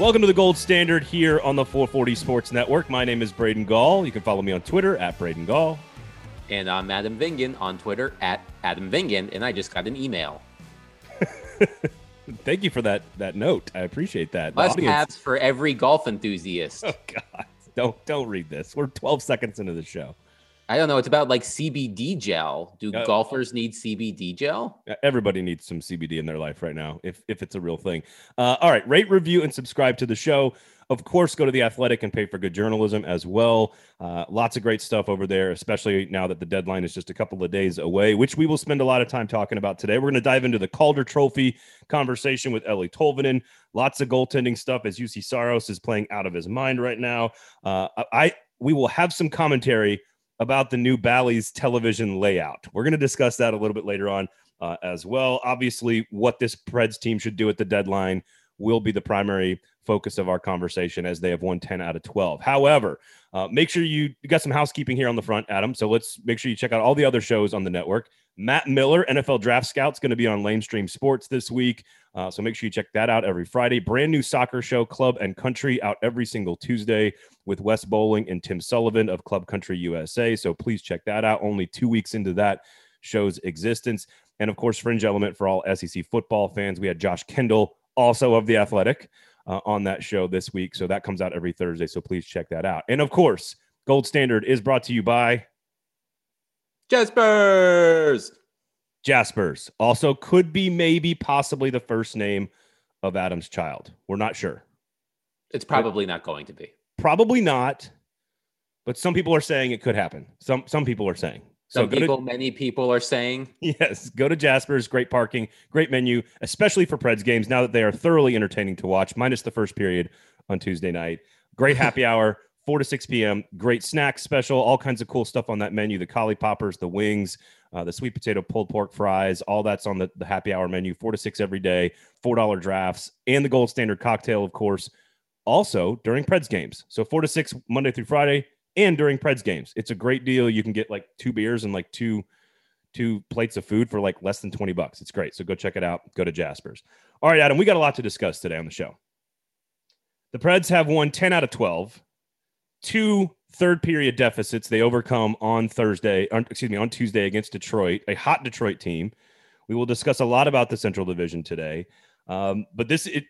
Welcome to the Gold Standard here on the 440 Sports Network. My name is Braden Gall. You can follow me on Twitter at Braden Gall. And I'm Adam Vingan on Twitter at Adam Vingan. And I just got an email. Thank you for that that note. I appreciate that. Must haves for every golf enthusiast. Oh God. Don't don't read this. We're 12 seconds into the show. I don't know. It's about like CBD gel. Do uh, golfers need CBD gel? Everybody needs some CBD in their life right now, if if it's a real thing. Uh, all right, rate, review, and subscribe to the show. Of course, go to the Athletic and pay for good journalism as well. Uh, lots of great stuff over there, especially now that the deadline is just a couple of days away, which we will spend a lot of time talking about today. We're going to dive into the Calder Trophy conversation with Eeli Tolvanen. Lots of goaltending stuff as Juuse Saros is playing out of his mind right now. Uh, I we will have some commentary about the new Bally's television layout. We're going to discuss that a little bit later on uh, as well. Obviously, what this Preds team should do at the deadline will be the primary focus of our conversation as they have won 10 out of 12. However, uh, make sure you, got some housekeeping here on the front, Adam. So let's make sure you check out all the other shows on the network. Matt Miller, NFL Draft Scout's going to be on Lamestream Sports this week. Uh, so make sure you check that out every Friday. Brand new soccer show, Club and Country, out every single Tuesday with Wes Bowling and Tim Sullivan of Club Country USA. So please check that out. Only two weeks into that show's existence. And of course, Fringe Element for all SEC football fans. We had Josh Kendall, also of The Athletic, uh, on that show this week. So that comes out every Thursday. So please check that out. And of course, Gold Standard is brought to you by Jaspers. Jaspers also could be maybe possibly the first name of Adam's child. We're not sure. It's probably but, not going to be. Probably not. But some people are saying it could happen. Some some people are saying. Some so people, to, many people are saying. Yes, go to Jasper's. Great parking, great menu, especially for Preds games. Now that they are thoroughly entertaining to watch, minus the first period on Tuesday night. Great happy hour, 4 to 6 p.m. Great snack special, all kinds of cool stuff on that menu. The collie poppers, the wings, uh, the sweet potato pulled pork fries, all that's on the, the happy hour menu, 4 to 6 every day, $4 drafts, and the gold standard cocktail, of course. Also during Preds games. So 4 to 6 Monday through Friday, and during Preds games. It's a great deal. You can get like two beers and like two two plates of food for like less than 20 bucks. It's great. So go check it out. Go to Jasper's. All right, Adam, we got a lot to discuss today on the show. The Preds have won 10 out of 12. Two third period deficits they overcome on Thursday, excuse me, on Tuesday against Detroit, a hot Detroit team. We will discuss a lot about the Central Division today. Um, but this it,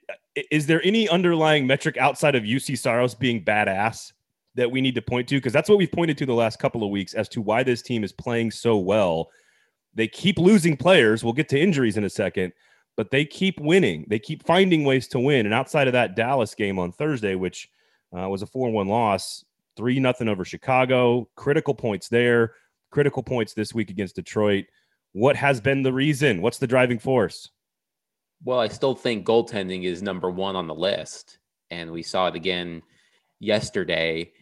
is there any underlying metric outside of Juuse Saros being badass that we need to point to because that's what we've pointed to the last couple of weeks as to why this team is playing so well. They keep losing players. We'll get to injuries in a second, but they keep winning. They keep finding ways to win. And outside of that Dallas game on Thursday, which uh, was a 4 1 loss, 3 nothing over Chicago, critical points there, critical points this week against Detroit. What has been the reason? What's the driving force? Well, I still think goaltending is number one on the list. And we saw it again yesterday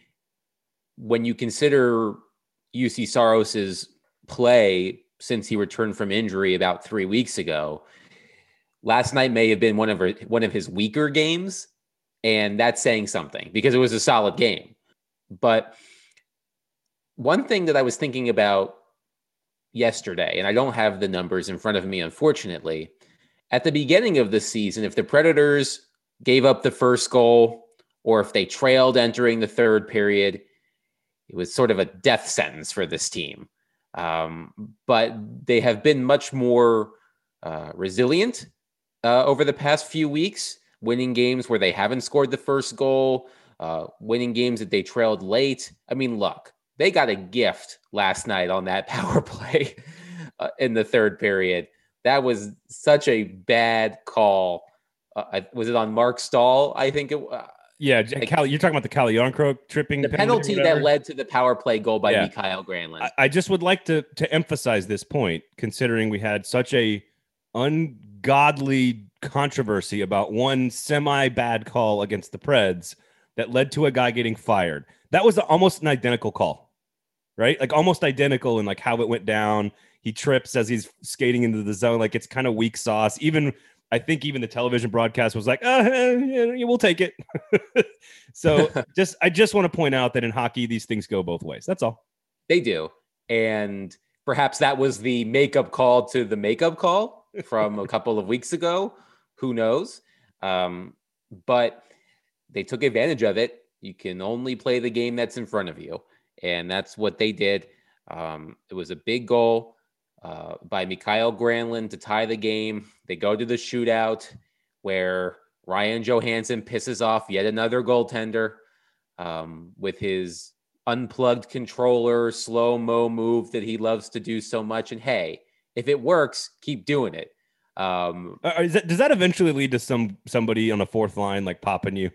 when you consider Juuse Saros's play since he returned from injury about three weeks ago, last night may have been one of one of his weaker games, and that's saying something because it was a solid game. But one thing that I was thinking about yesterday, and I don't have the numbers in front of me, unfortunately. At the beginning of the season, if the Predators gave up the first goal or if they trailed entering the third period, it was sort of a death sentence for this team. Um, but they have been much more uh, resilient uh, over the past few weeks, winning games where they haven't scored the first goal, uh, winning games that they trailed late. I mean, look, they got a gift last night on that power play uh, in the third period. That was such a bad call. Uh, was it on Marc Staal? I think it. Yeah, Cal, you're talking about the Calle Jarnkrok tripping the penalty, penalty that led to the power play goal by yeah. Mikael Granlund. I, I, just would like to to emphasize this point, considering we had such a ungodly controversy about one semi bad call against the Preds that led to a guy getting fired. That was almost an identical call, right? Like almost identical in like how it went down. He trips as he's skating into the zone, like it's kind of weak sauce. Even I think even the television broadcast was like, uh, yeah, we'll take it. so just I just want to point out that in hockey these things go both ways. That's all. They do, and perhaps that was the makeup call to the makeup call from a couple of weeks ago. Who knows? Um, but they took advantage of it. You can only play the game that's in front of you, and that's what they did. Um, it was a big goal uh, by Mikael Granlund to tie the game. They go to the shootout where Ryan Johansen pisses off yet another goaltender um, with his unplugged controller, slow mo move that he loves to do so much. And hey, if it works, keep doing it. Um, uh, that, does that eventually lead to some somebody on the fourth line like popping you?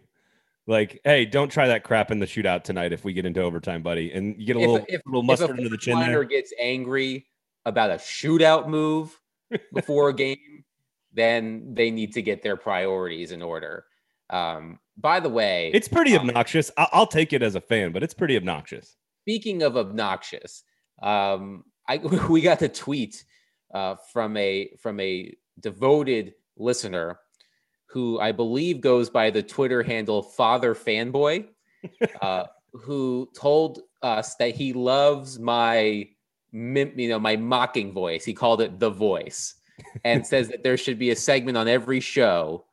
Like, hey, don't try that crap in the shootout tonight if we get into overtime, buddy. And you get a if, little, if, little mustard under the chin there. gets angry about a shootout move before a game, then they need to get their priorities in order. Um, by the way, it's pretty um, obnoxious. I- will take it as a fan, but it's pretty obnoxious. Speaking of obnoxious, um, I we got a tweet uh, from a from a devoted listener who I believe goes by the Twitter handle Father Fanboy, uh, who told us that he loves my you know my mocking voice. He called it the voice, and says that there should be a segment on every show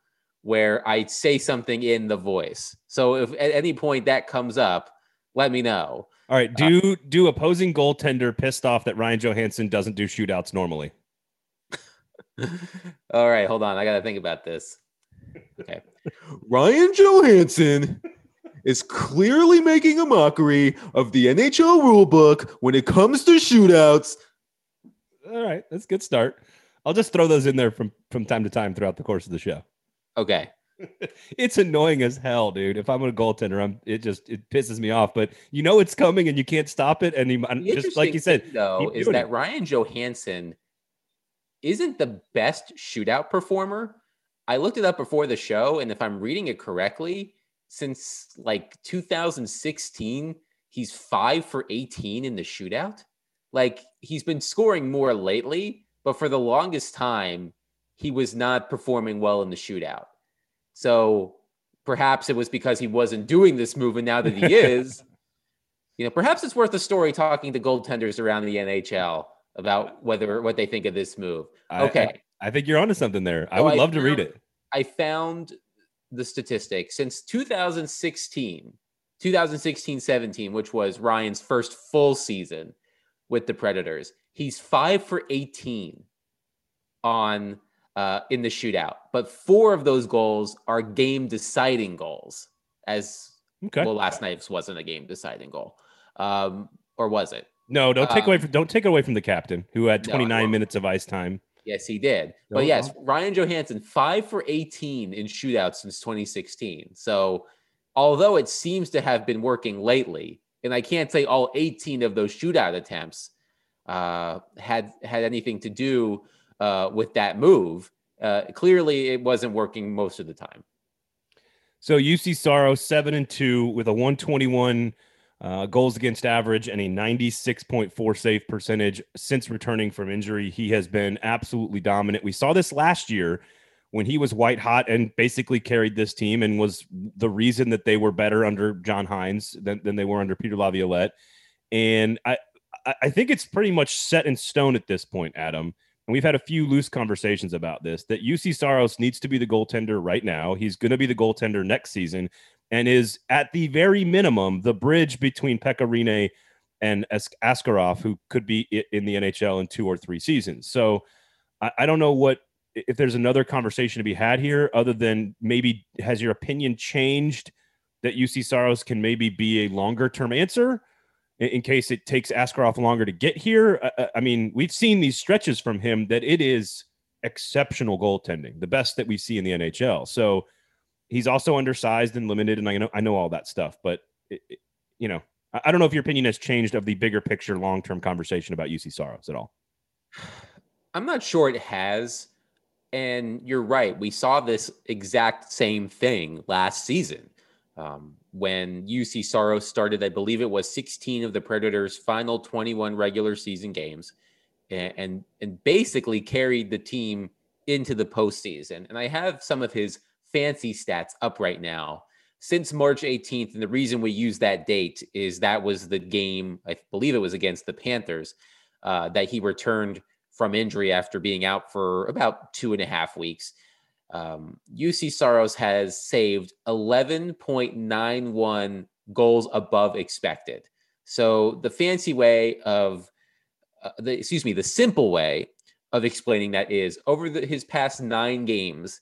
where I say something in the voice. So if at any point that comes up, let me know. All right. Do uh, do opposing goaltender pissed off that Ryan Johansen doesn't do shootouts normally? All right, hold on. I got to think about this. Okay. Ryan Johansen is clearly making a mockery of the NHL rulebook when it comes to shootouts. All right, that's a good start. I'll just throw those in there from from time to time throughout the course of the show. Okay. it's annoying as hell, dude. If I'm a goaltender, I'm it just it pisses me off. But you know it's coming and you can't stop it. And he, just like you said, though, is that it. Ryan Johansen isn't the best shootout performer. I looked it up before the show, and if I'm reading it correctly, since like 2016, he's five for 18 in the shootout. Like he's been scoring more lately, but for the longest time, he was not performing well in the shootout. So perhaps it was because he wasn't doing this move, and now that he is, you know, perhaps it's worth a story talking to goaltenders around the NHL about whether what they think of this move. Okay. I, I think you're onto something there. So I would I love found, to read it. I found the statistic since 2016, 2016 17, which was Ryan's first full season with the Predators. He's five for 18 on uh, in the shootout, but four of those goals are game deciding goals. As okay. well, last night's wasn't a game deciding goal, um, or was it? No, don't take um, away from don't take it away from the captain who had 29 no, minutes of ice time. Yes, he did. No, but yes, no. Ryan Johansen five for 18 in shootouts since 2016. So although it seems to have been working lately, and I can't say all 18 of those shootout attempts uh, had had anything to do uh, with that move. Uh, clearly, it wasn't working most of the time. So Juuse Saros seven and two with a 121 uh, goals against average and a 96.4 save percentage since returning from injury. He has been absolutely dominant. We saw this last year when he was white hot and basically carried this team and was the reason that they were better under John Hynes than, than they were under Peter Laviolette. And I, I think it's pretty much set in stone at this point, Adam. And we've had a few loose conversations about this that Juuse Saros needs to be the goaltender right now. He's going to be the goaltender next season and is at the very minimum the bridge between Pekka Rinne and Askarov, who could be in the NHL in two or three seasons. So I don't know what if there's another conversation to be had here, other than maybe has your opinion changed that Juuse Saros can maybe be a longer term answer in, case it takes Askarov longer to get here? I, I mean, we've seen these stretches from him that it is exceptional goaltending, the best that we see in the NHL. So he's also undersized and limited, and I know I know all that stuff. But it, it, you know, I, I, don't know if your opinion has changed of the bigger picture, long term conversation about Juuse Saros at all. I'm not sure it has. And you're right. We saw this exact same thing last season um, when Juuse Saros started. I believe it was 16 of the Predators' final 21 regular season games, and, and and basically carried the team into the postseason. And I have some of his fancy stats up right now since March 18th. And the reason we use that date is that was the game, I believe it was against the Panthers, uh, that he returned from injury after being out for about two and a half weeks. Um, Juuse Saros has saved 11.91 goals above expected. So the fancy way of, uh, the, excuse me, the simple way of explaining that is over the, his past nine games,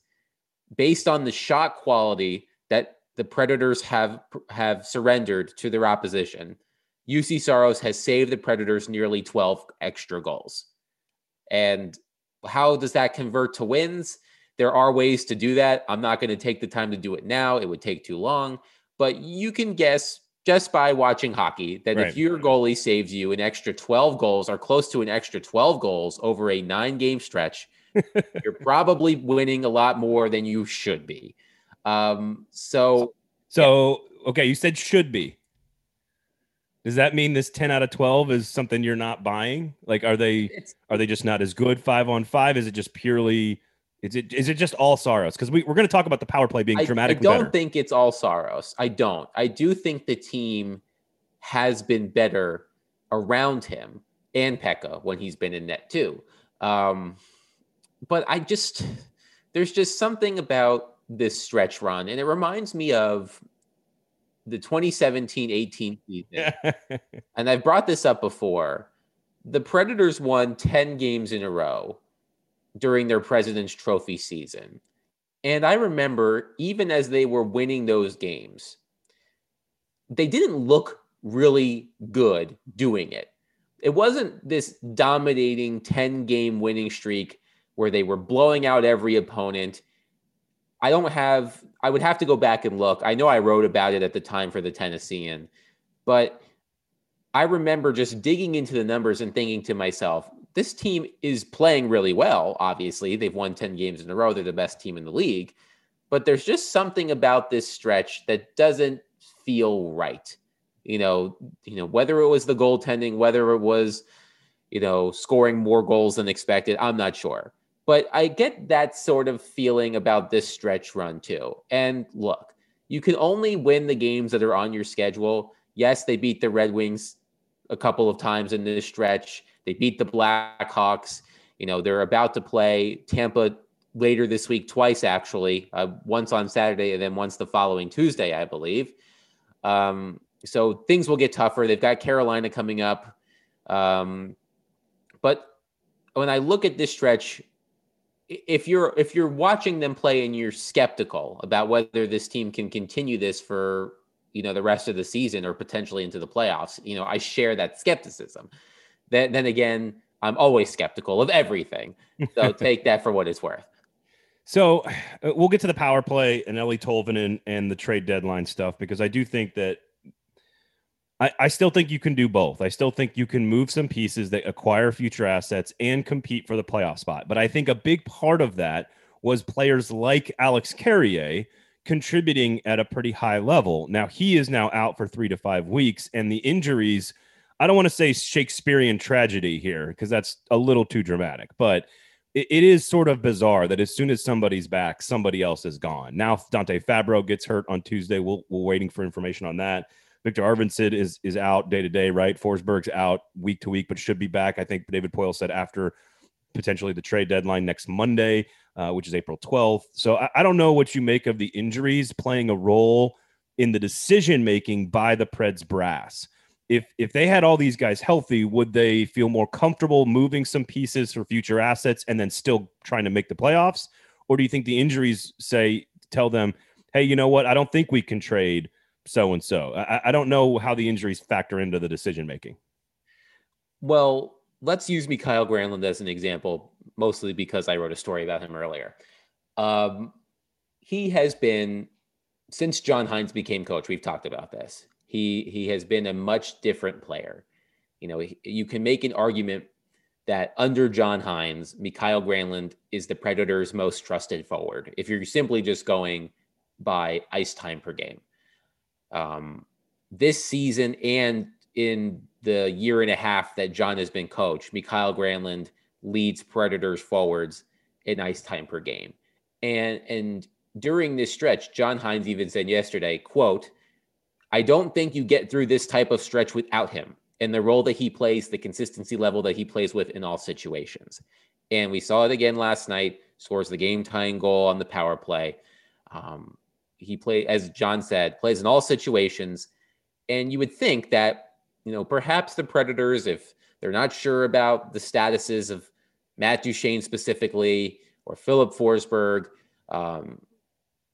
based on the shot quality that the Predators have have surrendered to their opposition, Juuse Saros has saved the Predators nearly 12 extra goals. And how does that convert to wins? There are ways to do that. I'm not going to take the time to do it now. It would take too long. But you can guess just by watching hockey that right. if your goalie saves you an extra 12 goals or close to an extra 12 goals over a nine game stretch, you're probably winning a lot more than you should be. Um, so, so okay, you said should be. Does that mean this 10 out of 12 is something you're not buying? Like, are they are they just not as good five on five? Is it just purely is it is it just all Saros? Because we, we're going to talk about the power play being I, dramatically. I don't better. think it's all Saros. I don't. I do think the team has been better around him and Pekka when he's been in net too. Um, but I just there's just something about this stretch run, and it reminds me of the 2017-18 season. and I've brought this up before. The Predators won 10 games in a row during their President's Trophy season. And I remember, even as they were winning those games, they didn't look really good doing it. It wasn't this dominating 10 game winning streak where they were blowing out every opponent. I don't have, I would have to go back and look. I know I wrote about it at the time for the Tennessean, but I remember just digging into the numbers and thinking to myself, this team is playing really well. Obviously, they've won 10 games in a row. They're the best team in the league. But there's just something about this stretch that doesn't feel right. You know, you know, whether it was the goaltending, whether it was, you know, scoring more goals than expected, I'm not sure. But I get that sort of feeling about this stretch run too. And look, you can only win the games that are on your schedule. Yes, they beat the Red Wings a couple of times in this stretch. They beat the Blackhawks. You know, they're about to play Tampa later this week twice, actually, uh, once on Saturday and then once the following Tuesday, I believe. Um, so things will get tougher. They've got Carolina coming up. Um, but when I look at this stretch, if you're if you're watching them play and you're skeptical about whether this team can continue this for you know the rest of the season or potentially into the playoffs, you know I share that skepticism then, then again, I'm always skeptical of everything. So take that for what it's worth. So uh, we'll get to the power play and Eeli Tolvanen and the trade deadline stuff because I do think that I, I still think you can do both. I still think you can move some pieces that acquire future assets and compete for the playoff spot. But I think a big part of that was players like Alex Carrier contributing at a pretty high level. Now he is now out for three to five weeks, and the injuries – I don't want to say Shakespearean tragedy here because that's a little too dramatic, but it, it is sort of bizarre that as soon as somebody's back, somebody else is gone. Now Dante Fabbro gets hurt on Tuesday. We'll, we're waiting for information on that. Viktor Arvidsson is is out day to day, right? Forsberg's out week to week, but should be back. I think David Poile said after potentially the trade deadline next Monday, uh, which is April 12th. So I, I, don't know what you make of the injuries playing a role in the decision making by the Preds brass if if they had all these guys healthy, would they feel more comfortable moving some pieces for future assets and then still trying to make the playoffs? Or do you think the injuries say tell them, hey, you know what? I don't think we can trade so and so. I don't know how the injuries factor into the decision making. Well, let's use Mikael Granlund as an example, mostly because I wrote a story about him earlier. Um, he has been since John Hynes became coach. We've talked about this he he has been a much different player. You know, you can make an argument that under John Hynes, Mikael Granlund is the Predators' most trusted forward. If you're simply just going by ice time per game, um, this season and in the year and a half that John has been coach, Mikael Granlund leads Predators forwards in ice time per game. And and during this stretch, John Hynes even said yesterday, quote, I don't think you get through this type of stretch without him and the role that he plays, the consistency level that he plays with in all situations. And we saw it again last night. scores the game tying goal on the power play. Um, he play as John said, plays in all situations. And you would think that, you know, perhaps the Predators, if they're not sure about the statuses of Matt Duchene specifically or Philip Forsberg, um,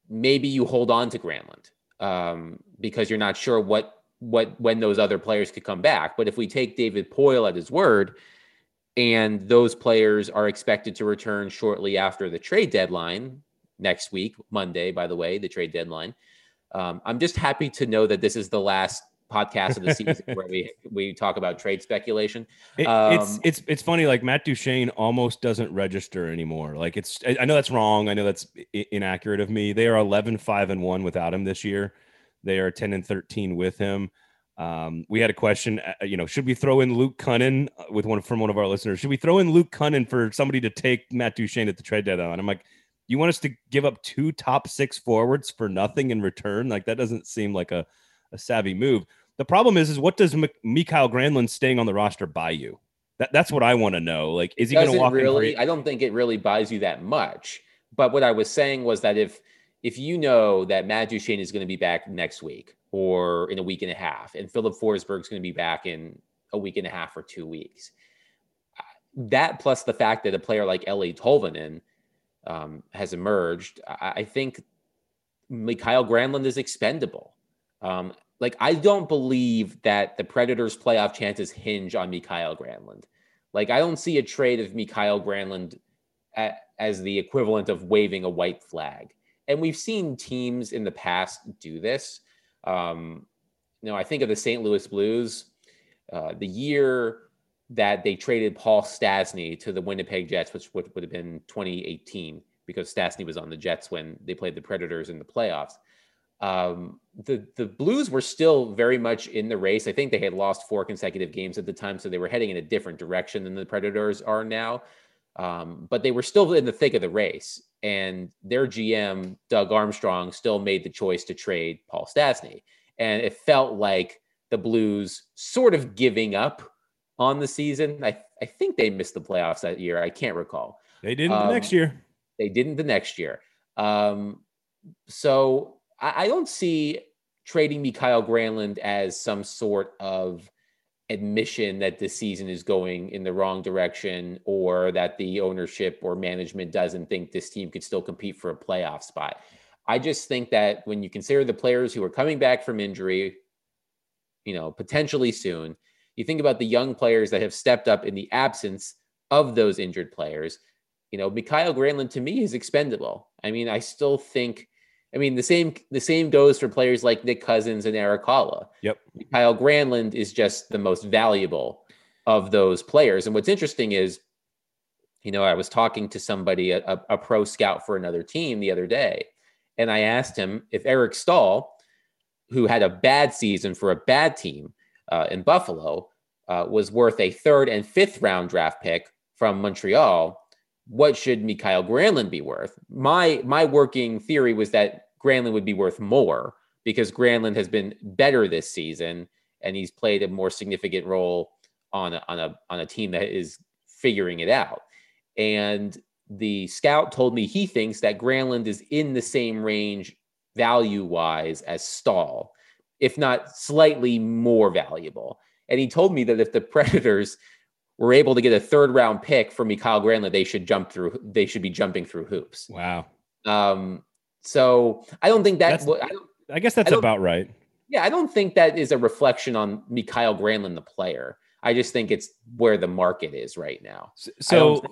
maybe you hold on to Granlund um, because you're not sure what what when those other players could come back. But if we take David Poile at his word, and those players are expected to return shortly after the trade deadline next week, Monday, by the way, the trade deadline. Um, I'm just happy to know that this is the last podcast of the season where we we talk about trade speculation. It, um, it's it's it's funny. Like Matt Duchene almost doesn't register anymore. Like it's I know that's wrong. I know that's inaccurate of me. They are 11 5 and 1 without him this year. They are 10 and 13 with him. Um, we had a question, uh, you know, should we throw in Luke Kunin uh, with one from one of our listeners? Should we throw in Luke Kunin for somebody to take Matt Duchene at the trade deadline? I'm like, you want us to give up two top six forwards for nothing in return? Like that doesn't seem like a, a savvy move. The problem is, is what does M- Mikael Granlund staying on the roster buy you? That, that's what I want to know. Like, is he going to walk really? I don't think it really buys you that much. But what I was saying was that if if you know that Matt Duchene is going to be back next week, or in a week and a half, and Philip Forsberg is going to be back in a week and a half or two weeks. That plus the fact that a player like Eeli Tolvanen um, has emerged, I, I think Mikael Granlund is expendable. Um, like I don't believe that the Predators' playoff chances hinge on Mikael Granlund. Like I don't see a trade of Mikael Granlund at, as the equivalent of waving a white flag. And we've seen teams in the past do this. Um, you know, I think of the St. Louis Blues, uh, the year that they traded Paul Stastny to the Winnipeg Jets, which would, would have been 2018 because Stastny was on the Jets when they played the Predators in the playoffs. Um, the the Blues were still very much in the race. I think they had lost four consecutive games at the time, so they were heading in a different direction than the Predators are now. Um, but they were still in the thick of the race, and their GM Doug Armstrong still made the choice to trade Paul Stastny, and it felt like the Blues sort of giving up on the season. I I think they missed the playoffs that year. I can't recall. They didn't um, the next year. They didn't the next year. Um, so I, I don't see trading Mikael Granlund as some sort of admission that the season is going in the wrong direction or that the ownership or management doesn't think this team could still compete for a playoff spot. I just think that when you consider the players who are coming back from injury, you know, potentially soon, you think about the young players that have stepped up in the absence of those injured players. You know, Mikael Granlund to me is expendable. I mean, I still think I mean, the same the same goes for players like Nick Cousins and Eric Haula. Yep. Kyle Granlund is just the most valuable of those players. And what's interesting is, you know, I was talking to somebody, a, a pro scout for another team the other day, and I asked him if Eric Staal, who had a bad season for a bad team uh, in Buffalo, uh, was worth a third and fifth round draft pick from Montreal what should Mikael Granlund be worth? My my working theory was that Granlund would be worth more because Granlund has been better this season and he's played a more significant role on a, on a on a team that is figuring it out. And the scout told me he thinks that Granlund is in the same range value wise as Staal, if not slightly more valuable. And he told me that if the Predators were able to get a third round pick for Mikael Granlund, they should jump through. They should be jumping through hoops. Wow. Um. So I don't think that. I, don't, I guess that's I about right. Yeah, I don't think that is a reflection on Mikael Granlund, the player. I just think it's where the market is right now. So,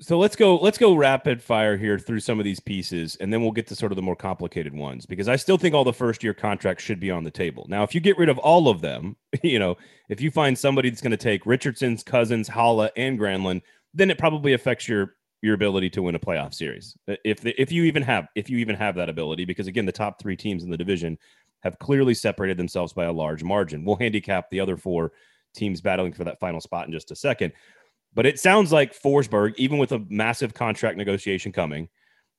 so let's go let's go rapid fire here through some of these pieces and then we'll get to sort of the more complicated ones because I still think all the first year contracts should be on the table. Now, if you get rid of all of them, you know, if you find somebody that's going to take Richardson's Cousins, Haula and Granlund, then it probably affects your your ability to win a playoff series. Uh, if the, if you even have if you even have that ability because again, the top 3 teams in the division have clearly separated themselves by a large margin. We'll handicap the other four teams battling for that final spot in just a second. But it sounds like Forsberg, even with a massive contract negotiation coming,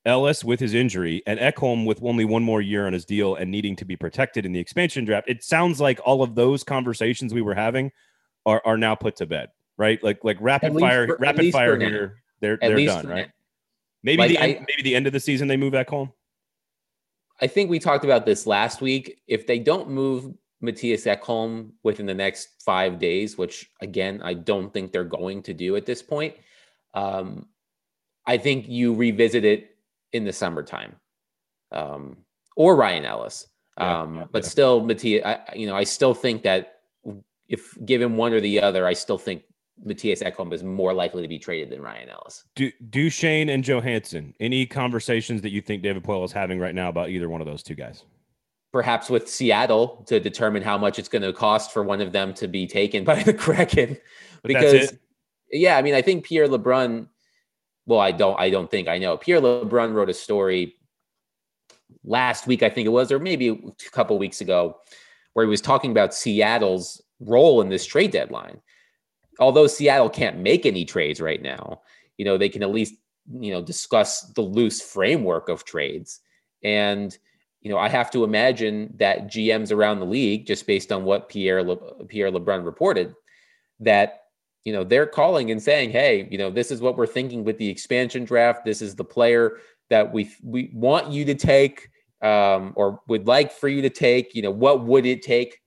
Ellis with his injury, and Ekholm with only one more year on his deal and needing to be protected in the expansion draft, it sounds like all of those conversations we were having are, are now put to bed, right? Like like rapid fire, for, rapid fire here. They're At they're done, right? Maybe Like, the I- end, maybe the end of the season they move Ekholm. I think we talked about this last week. If they don't move Matthias Ekholm within the next five days, which again, I don't think they're going to do at this point, um, I think you revisit it in the summertime um, or Ryan Ellis. Yeah, Um, yeah, but yeah. still, Matthias, I, you know, I still think that if given one or the other, I still think Matthias Ekholm is more likely to be traded than Ryan Ellis. Do Duchene and Johansen. Any conversations that you think David Poile is having right now about either one of those two guys? Perhaps with Seattle to determine how much it's going to cost for one of them to be taken by the Kraken. Because yeah, I mean, I think Pierre LeBrun. Well, I don't. I don't think I know. Pierre LeBrun wrote a story last week, I think it was, or maybe a couple weeks ago, where he was talking about Seattle's role in this trade deadline. Although Seattle can't make any trades right now, you know, they can at least you know discuss the loose framework of trades and you know, I have to imagine that GMs around the league, just based on what Pierre Le- Pierre LeBrun reported, that you know they're calling and saying, "Hey, you know, this is what we're thinking with the expansion draft. This is the player that we we want you to take, um, or would like for you to take. You know, what would it take?"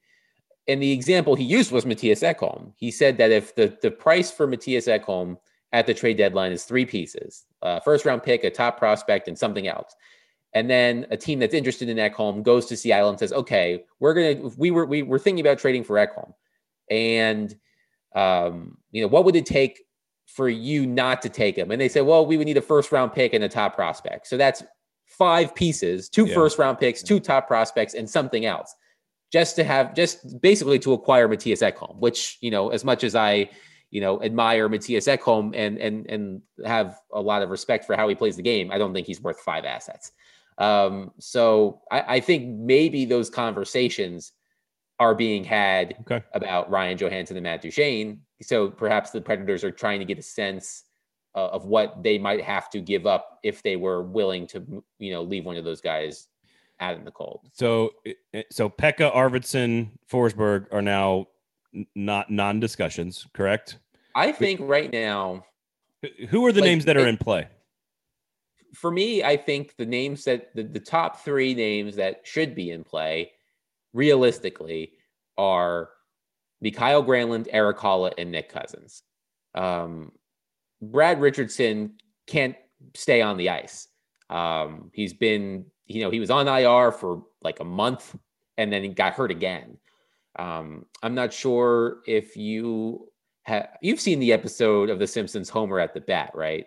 And the example he used was Matthias Ekholm. He said that if the the price for Matthias Ekholm at the trade deadline is three pieces, uh, first round pick, a top prospect, and something else and then a team that's interested in Ekholm goes to Seattle and says, "Okay, we're gonna we were we were thinking about trading for Ekholm, and um, you know what would it take for you not to take him?" And they say, "Well, we would need a first round pick and a top prospect." So that's five pieces, two Yeah. first round picks, two top prospects, and something else, just to have just basically to acquire Matthias Ekholm. Which you know, as much as I you know admire Matthias Ekholm and and and have a lot of respect for how he plays the game, I don't think he's worth five assets. Um, so I, I think maybe those conversations are being had Okay. about Ryan Johansen and Matt Duchene. So perhaps the Predators are trying to get a sense uh, of what they might have to give up if they were willing to, you know, leave one of those guys out in the cold. So, so Pekka, Arvidsson, Forsberg are now not non-discussions, correct? I think right now, Who are the Like, names that are in play? For me, I think the names that the, the top three names that should be in play realistically are Mikael Granlund, Eric Haula, and Nick Cousins. Um, Brad Richardson can't stay on the ice. Um, he's been, you know, he was on IR for like a month and then he got hurt again. Um, I'm not sure if you have, you've seen the episode of The Simpsons Homer at the bat, right?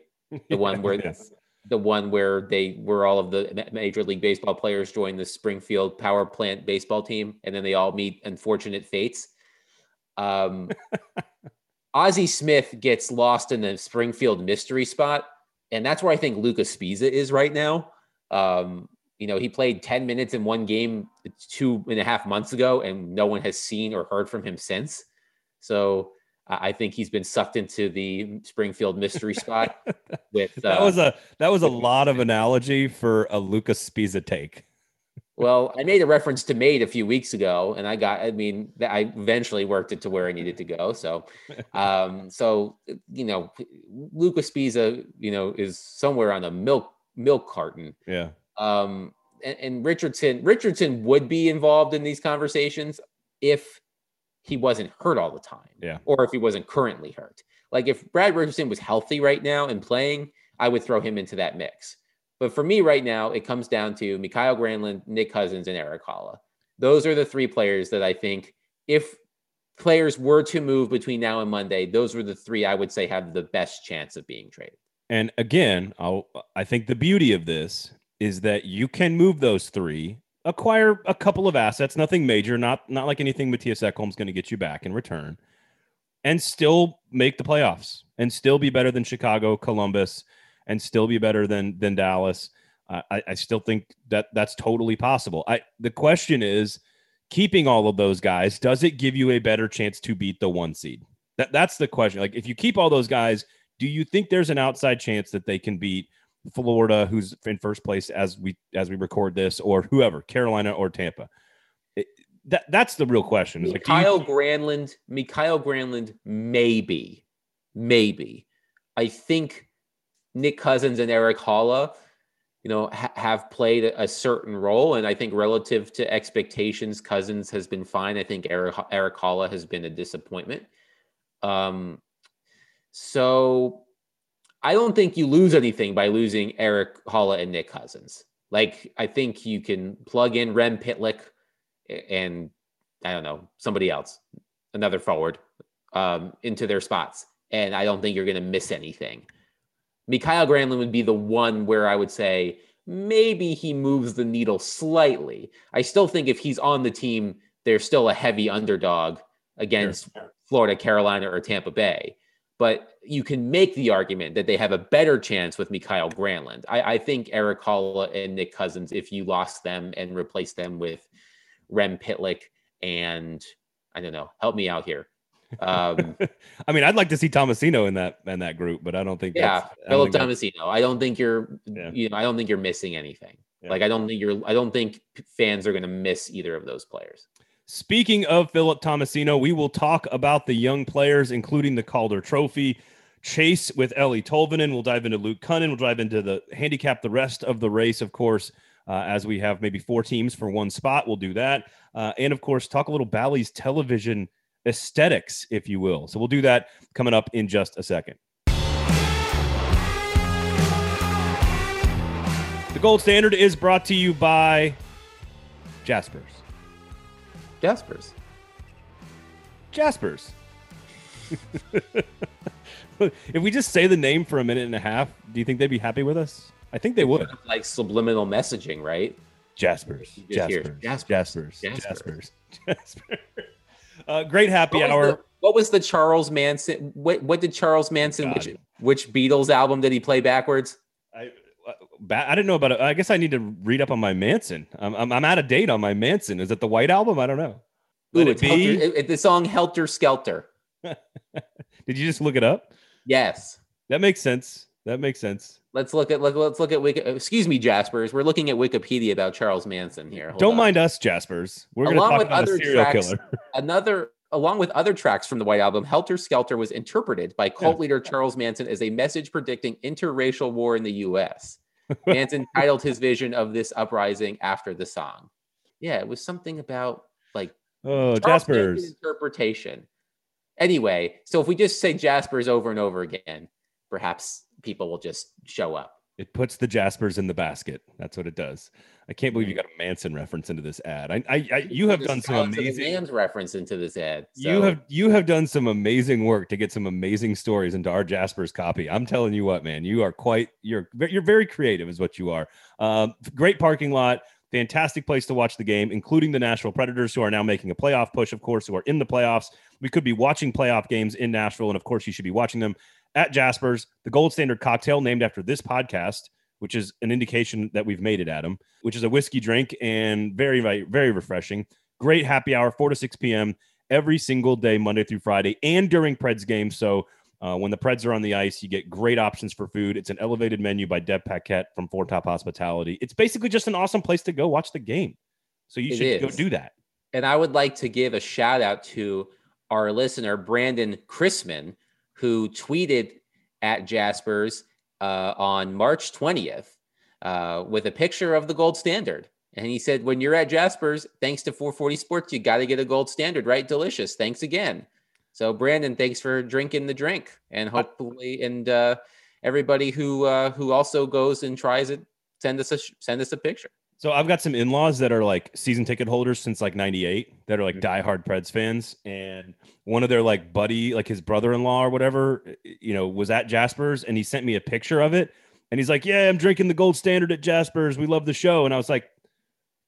The one where Yes. The one where they where all of the major league baseball players join the Springfield power plant baseball team and then they all meet unfortunate fates. Um, Ozzie Smith gets lost in the Springfield mystery spot, and that's where I think Luca Sbisa is right now. Um, you know, he played 10 minutes in one game two and a half months ago, and no one has seen or heard from him since. So I think he's been sucked into the Springfield mystery spot with that uh, was a that was a lot of analogy for a Luca Sbisa take. Well, I made a reference to Made a few weeks ago, and I got. I mean, I eventually worked it to where I needed to go. So, um, so you know, Luca Sbisa, you know, is somewhere on a milk milk carton. Yeah. Um, and, and Richardson, Richardson would be involved in these conversations if he wasn't hurt all the time. Yeah. Or if he wasn't currently hurt. Like if Brad Richardson was healthy right now and playing, I would throw him into that mix. But for me right now, it comes down to Mikael Granlund, Nick Cousins, and Eric Haula. Those are the three players that I think if players were to move between now and Monday, those were the three I would say have the best chance of being traded. And again, I'll, I think the beauty of this is that you can move those three, acquire a couple of assets, nothing major, not not like anything Matthias Ekholm's going to get you back in return, and still make the playoffs, and still be better than Chicago, Columbus, and still be better than than Dallas. Uh, I, I still think that that's totally possible. I the question is, keeping all of those guys, does it give you a better chance to beat the one seed? That that's the question. Like if you keep all those guys do you think there's an outside chance that they can beat Florida, who's in first place as we as we record this, or whoever, Carolina or Tampa? That that's the real question. Is like, do you- Granlund, Mikael Granlund, maybe, maybe. I think Nick Cousins and Eric Haula, you know, ha- have played a certain role, and I think relative to expectations, Cousins has been fine. I think Eric Erik Haula has been a disappointment. Um, so I don't think you lose anything by losing Eric Haula and Nick Cousins. Like I think you can plug in Rem Pitlick and I don't know somebody else, another forward, um, into their spots, and I don't think you're going to miss anything. Mikael Granlund would be the one where I would say maybe he moves the needle slightly. I still think if he's on the team, they're still a heavy underdog against sure. Florida, Carolina, or Tampa Bay. But you can make the argument that they have a better chance with Mikael Granlund. I, I think Eric Haula and Nick Cousins, if you lost them and replaced them with Rem Pitlick and I don't know, help me out here. Um, I mean, I'd like to see Tomasino in that in that group, but I don't think. Yeah, Philip Tomasino. I don't think you're. Yeah. You know, I don't think you're missing anything. Yeah. Like, I don't think you're. I don't think fans are going to miss either of those players. Speaking of Philip Tomasino, we will talk about the young players, including the Calder Trophy chase with Eeli Tolvanen. We'll dive into Luke Kunin. We'll dive into the handicap, the rest of the race, of course, uh, as we have maybe four teams for one spot. We'll do that. Uh, and of course, talk a little Bally's television aesthetics, if you will. So we'll do that coming up in just a second. The gold standard is brought to you by Jaspers. Jaspers. Jaspers. if we just say the name for a minute and a half, do you think they'd be happy with us? I think they would. Like subliminal messaging, right? Jaspers. Jaspers. Jaspers. Jaspers. Jaspers. Jaspers. Uh, great happy what hour. The, what was the Charles Manson? What, what did Charles Manson? which, which Beatles album did he play backwards? I didn't know about it. I guess I need to read up on my Manson. I'm, I'm, I'm out of date on my Manson. Is it the White Album? I don't know. Let Ooh, it be Helter, it, the song Helter Skelter. Did you just look it up? Yes. That makes sense. That makes sense. Let's look at look, let's look at Wiki, excuse me, Jaspers. We're looking at Wikipedia about Charles Manson here. Hold don't on. mind us, Jaspers. We're going to talk about a serial tracks, killer. another along with other tracks from the White Album, Helter Skelter was interpreted by cult yeah. leader Charles Manson as a message predicting interracial war in the U.S. Manson titled his vision of this uprising after the song. Yeah, it was something about like oh Charles Jaspers interpretation. Anyway, so if we just say Jaspers over and over again, perhaps people will just show up. It puts the Jaspers in the basket. That's what it does. I can't believe you got a Manson reference into this ad. I, I, I you have done some amazing Man's reference into this ad. So. You have you have done some amazing work to get some amazing stories into our Jaspers copy. I'm telling you what, man, you are quite you're you're very creative, is what you are. Um, great parking lot, fantastic place to watch the game, including the Nashville Predators, who are now making a playoff push, of course, who are in the playoffs. We could be watching playoff games in Nashville, and of course, you should be watching them at Jasper's, the gold standard cocktail named after this podcast, which is an indication that we've made it, Adam, which is a whiskey drink and very, very, very refreshing. Great happy hour, 4 to 6 p.m. every single day, Monday through Friday, and during Preds games. So uh, when the Preds are on the ice, you get great options for food. It's an elevated menu by Deb Paquette from Four Top Hospitality. It's basically just an awesome place to go watch the game. So you it should is. go do that. And I would like to give a shout out to our listener, Brandon Chrisman, who tweeted at Jaspers uh, on March 20th uh, with a picture of the gold standard. And he said, when you're at Jaspers, thanks to 440 Sports, you got to get a gold standard, right? Delicious. Thanks again. So, Brandon, thanks for drinking the drink, and hopefully, and uh, everybody who uh, who also goes and tries it, send us a send us a picture. So I've got some in-laws that are like season ticket holders since like 98 that are like mm-hmm. diehard Preds fans. And one of their like buddy, like his brother-in-law or whatever, eh, you know, was at Jasper's and he sent me a picture of it. And he's like, Yeah, I'm drinking the gold standard at Jasper's. We love the show. And I was like,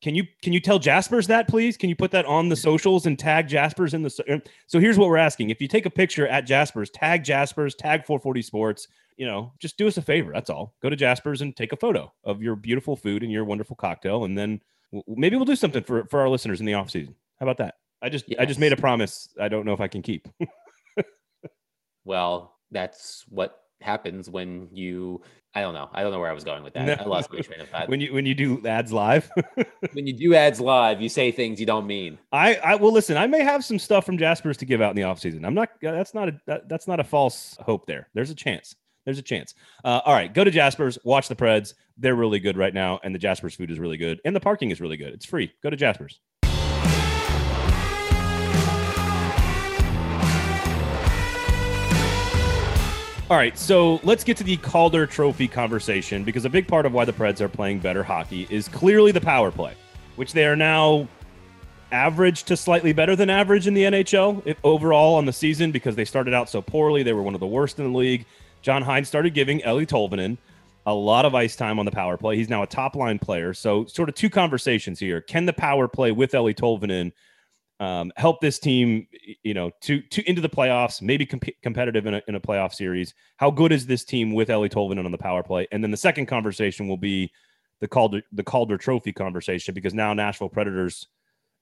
Can you can you tell Jasper's that, please? Can you put that on the mm-hmm. socials and tag Jasper's in the so, er, so here's what we're asking. If you take a picture at Jasper's, tag Jasper's, tag 440 Sports you know, just do us a favor. That's all. Go to Jasper's and take a photo of your beautiful food and your wonderful cocktail, and then maybe we'll do something for for our listeners in the off season. How about that? I just yes. I just made a promise. I don't know if I can keep. well, that's what happens when you I don't know. I don't know where I was going with that. No. I lost my train of thought. when you when you do ads live. when you do ads live, you say things you don't mean. I I will listen. I may have some stuff from Jasper's to give out in the off season. I'm not. That's not a that, that's not a false hope. There, there's a chance. There's a chance. Uh, all right, go to Jasper's, watch the Preds. They're really good right now, and the Jasper's food is really good, and the parking is really good. It's free. Go to Jasper's. All right, so let's get to the Calder Trophy conversation because a big part of why the Preds are playing better hockey is clearly the power play, which they are now average to slightly better than average in the NHL overall on the season because they started out so poorly. They were one of the worst in the league. John Hynes started giving Eeli Tolvanen a lot of ice time on the power play. He's now a top line player. So, sort of two conversations here. Can the power play with Eeli Tolvanen um, help this team, you know, to to into the playoffs, maybe comp- competitive in a, in a playoff series. How good is this team with Eeli Tolvanen on the power play? And then the second conversation will be the Calder the Calder Trophy conversation because now Nashville Predators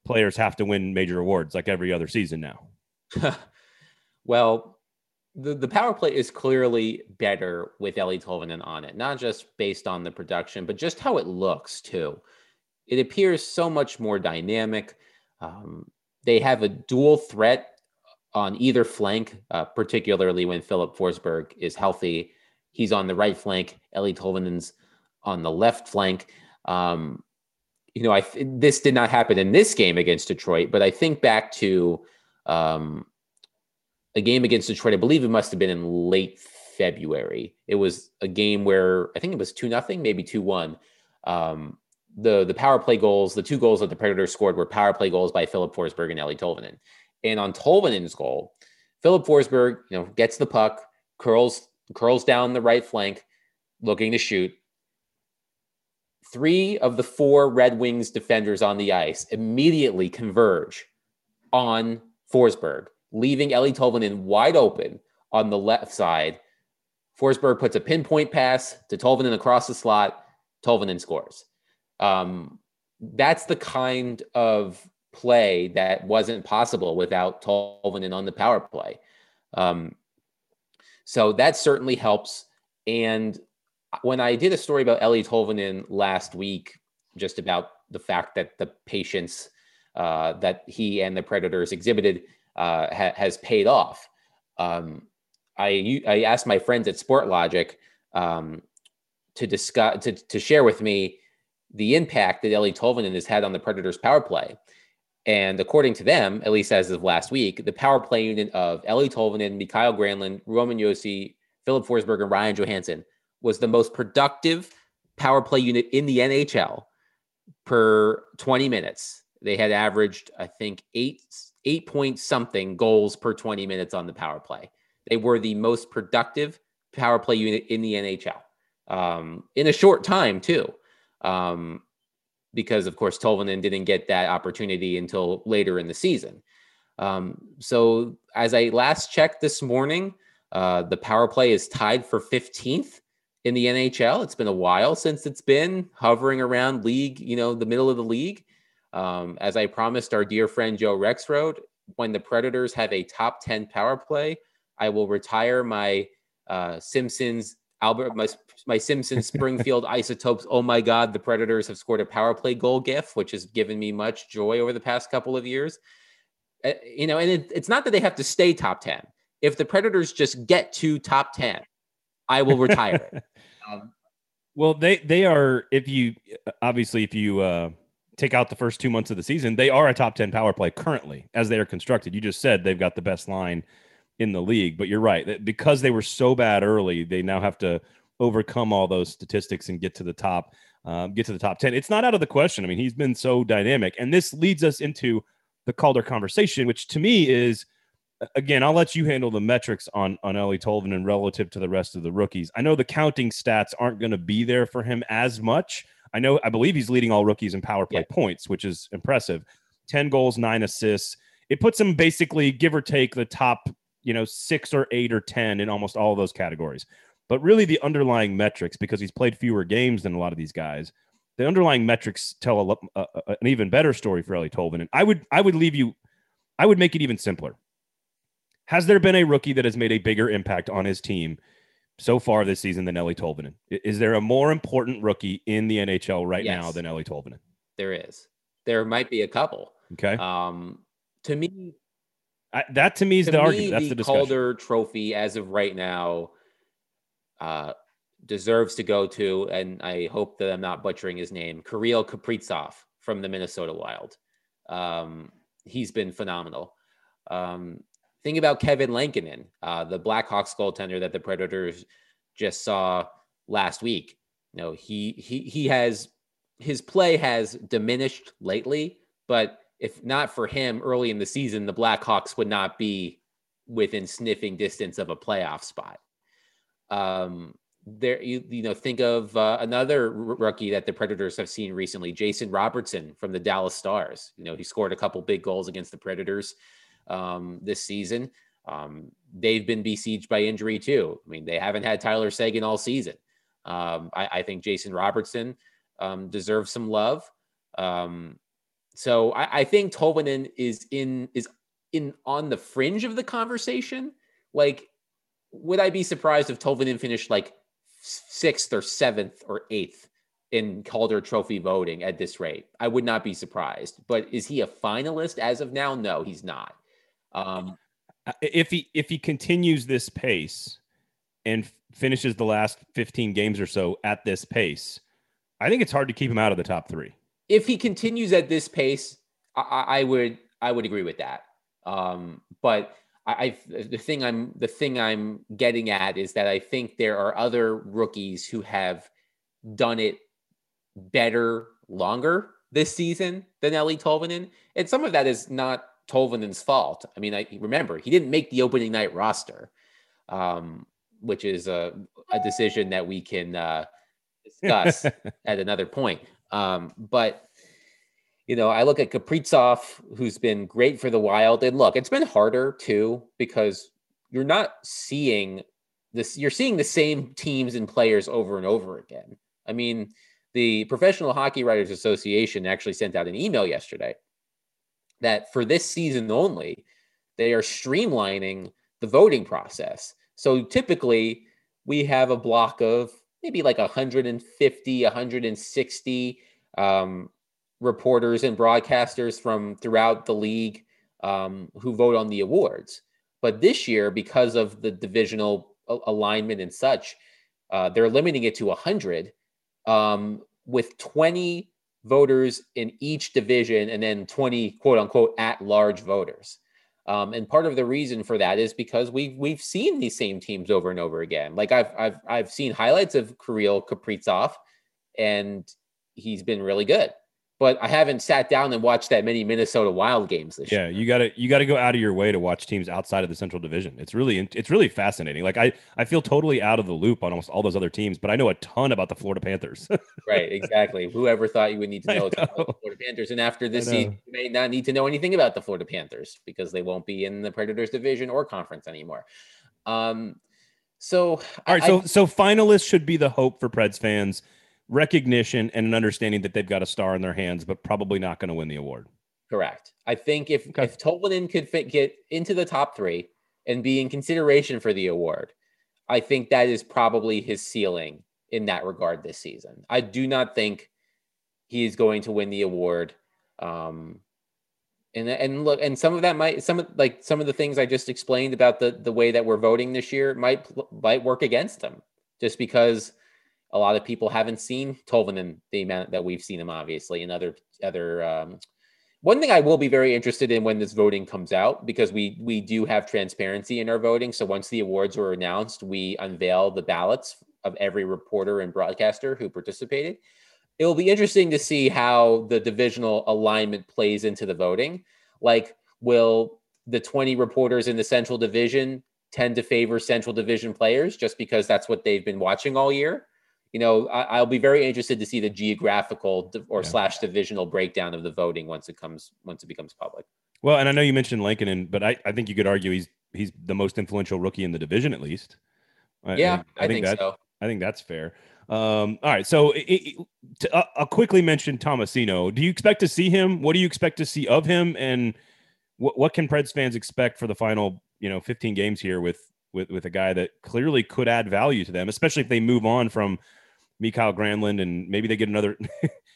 players have to win major awards like every other season now. well, the, the power play is clearly better with Eeli Tolvanen on it, not just based on the production, but just how it looks too. It appears so much more dynamic. Um, they have a dual threat on either flank, uh, particularly when Philip Forsberg is healthy. He's on the right flank. Eeli Tolvanen's on the left flank. Um, you know, I th- this did not happen in this game against Detroit, but I think back to um, a game against Detroit. I believe it must have been in late February. It was a game where I think it was two nothing, maybe two one. Um, the the power play goals, the two goals that the Predators scored were power play goals by Philip Forsberg and Eeli Tolvanen. And on Tolvanen's goal, Philip Forsberg, you know, gets the puck, curls curls down the right flank, looking to shoot. Three of the four Red Wings defenders on the ice immediately converge on Forsberg, leaving Eeli Tolvanen wide open on the left side. Forsberg puts a pinpoint pass to Tolvanen across the slot. Tolvanen scores. Um, that's the kind of play that wasn't possible without Tolvanen on the power play. Um, so that certainly helps. And when I did a story about Eeli Tolvanen last week, just about the fact that the patience uh, that he and the Predators exhibited uh, ha- has paid off. Um, I I asked my friends at Sportlogiq um, to discuss to, to share with me the impact that Eeli Tolvanen has had on the Predators' power play. And according to them, at least as of last week, the power play unit of Eeli Tolvanen, Mikael Granlund, Roman Josi, Philip Forsberg, and Ryan Johansen was the most productive power play unit in the NHL per 20 minutes. They had averaged, I think, eight eight point something goals per 20 minutes on the power play. They were the most productive power play unit in the NHL um, in a short time, too um, because of course Tolvanen didn't get that opportunity until later in the season. Um, so as I last checked this morning, uh, the power play is tied for 15th in the NHL. It's been a while since it's been hovering around league, you know, the middle of the league. Um, as I promised our dear friend Joe Rexrode, when the Predators have a top 10 power play, I will retire my uh, Simpsons Albert, my my Simpsons Springfield Isotopes. Oh my God, the Predators have scored a power play goal GIF, which has given me much joy over the past couple of years. Uh, you know, and it, it's not that they have to stay top ten. If the Predators just get to top ten, I will retire it. Um, well, they they are. If you obviously if you uh, take out the first two months of the season, they are a top ten power play currently as they are constructed. You just said they've got the best line in the league. But you're right. Because they were so bad early, they now have to overcome all those statistics and get to the top, um, get to the top 10. It's not out of the question. I mean, he's been so dynamic. And this leads us into the Calder conversation, which to me is again, I'll let you handle the metrics on on Eeli and relative to the rest of the rookies. I know the counting stats aren't going to be there for him as much. I know I believe he's leading all rookies in power play yeah. points, which is impressive. 10 goals, 9 assists. It puts him basically give or take the top you know, six or eight or 10 in almost all of those categories. But really, the underlying metrics, because he's played fewer games than a lot of these guys, the underlying metrics tell a, a, an even better story for Eeli Tolvanen. And I would, I would leave you, I would make it even simpler. Has there been a rookie that has made a bigger impact on his team so far this season than Eeli Tolvanen? Is there a more important rookie in the NHL right yes, now than Eeli Tolvanen? There is. There might be a couple. Okay. Um, to me, I, that to me is to the me, argument. That's the, the Calder Trophy as of right now. uh, deserves to go to, and I hope that I'm not butchering his name, Kirill Kaprizov from the Minnesota Wild. Um, he's been phenomenal. Um, think about Kevin Lankinen, uh, the Blackhawks goaltender that the Predators just saw last week. You know, he he he has his play has diminished lately, but if not for him early in the season, the Blackhawks would not be within sniffing distance of a playoff spot. Um, there, you, you know, think of uh, another rookie that the Predators have seen recently, Jason Robertson from the Dallas Stars. You know, he scored a couple big goals against the Predators um, this season. Um, they've been besieged by injury too. I mean, they haven't had Tyler Seguin all season. Um, I, I, think Jason Robertson um, deserves some love. Um, so I, I, think Tolvanen is in is in on the fringe of the conversation. Like, would I be surprised if Tolvanen finished like sixth or seventh or eighth in Calder Trophy voting at this rate? I would not be surprised. But is he a finalist as of now? No, he's not. Um, if he if he continues this pace and finishes the last 15 games or so at this pace, I think it's hard to keep him out of the top three. If he continues at this pace, I, I would I would agree with that. Um, but I, I, the thing I'm the thing I'm getting at is that I think there are other rookies who have done it better longer this season than Eeli Tolvanen, and some of that is not Tolvanen's fault. I mean, I remember he didn't make the opening night roster, um, which is a, a decision that we can uh, discuss at another point. Um, but you know, I look at Kaprizov, who's been great for the Wild, and look, it's been harder too because you're not seeing this. You're seeing the same teams and players over and over again. I mean, the Professional Hockey Writers Association actually sent out an email yesterday that for this season only, they are streamlining the voting process. So typically, we have a block of maybe like 150, 160 um, reporters and broadcasters from throughout the league um, who vote on the awards. But this year, because of the divisional alignment and such, uh, they're limiting it to 100 um, with 20 voters in each division and then 20 quote unquote at large voters. Um, and part of the reason for that is because we've we've seen these same teams over and over again. Like I've I've I've seen highlights of Kirill Kaprizov, and he's been really good but I haven't sat down and watched that many Minnesota Wild games this yeah, year. Yeah, you got to you got to go out of your way to watch teams outside of the Central Division. It's really it's really fascinating. Like I I feel totally out of the loop on almost all those other teams, but I know a ton about the Florida Panthers. right, exactly. Whoever thought you would need to know, know. about the Florida Panthers, and after this season, you may not need to know anything about the Florida Panthers because they won't be in the Predators division or conference anymore. Um, so all right, I, so so finalists should be the hope for Preds fans recognition and an understanding that they've got a star in their hands, but probably not going to win the award. Correct. I think if okay. if Tolvanen could fit, get into the top three and be in consideration for the award, I think that is probably his ceiling in that regard this season. I do not think he is going to win the award. Um, and and look, and some of that might some of like some of the things I just explained about the the way that we're voting this year might might work against him, just because a lot of people haven't seen Tolvanen the amount that we've seen him, obviously, and other other. Um, one thing I will be very interested in when this voting comes out, because we we do have transparency in our voting. So once the awards were announced, we unveil the ballots of every reporter and broadcaster who participated. It will be interesting to see how the divisional alignment plays into the voting. Like, will the 20 reporters in the Central Division tend to favor Central Division players just because that's what they've been watching all year? You know, I, will be very interested to see the geographical or yeah. slash divisional breakdown of the voting once it comes once it becomes public. Well, and I know you mentioned Lankinen, but I, I think you could argue he's he's the most influential rookie in the division at least. Yeah, I, I, I think, think that, so. I think that's fair. Um, all right, so it, it, to, uh, I'll quickly mention Tomasino. Do you expect to see him? What do you expect to see of him? And what what can Preds fans expect for the final, you know, 15 games here with with with a guy that clearly could add value to them, especially if they move on from Mikael Granlund, and maybe they get another.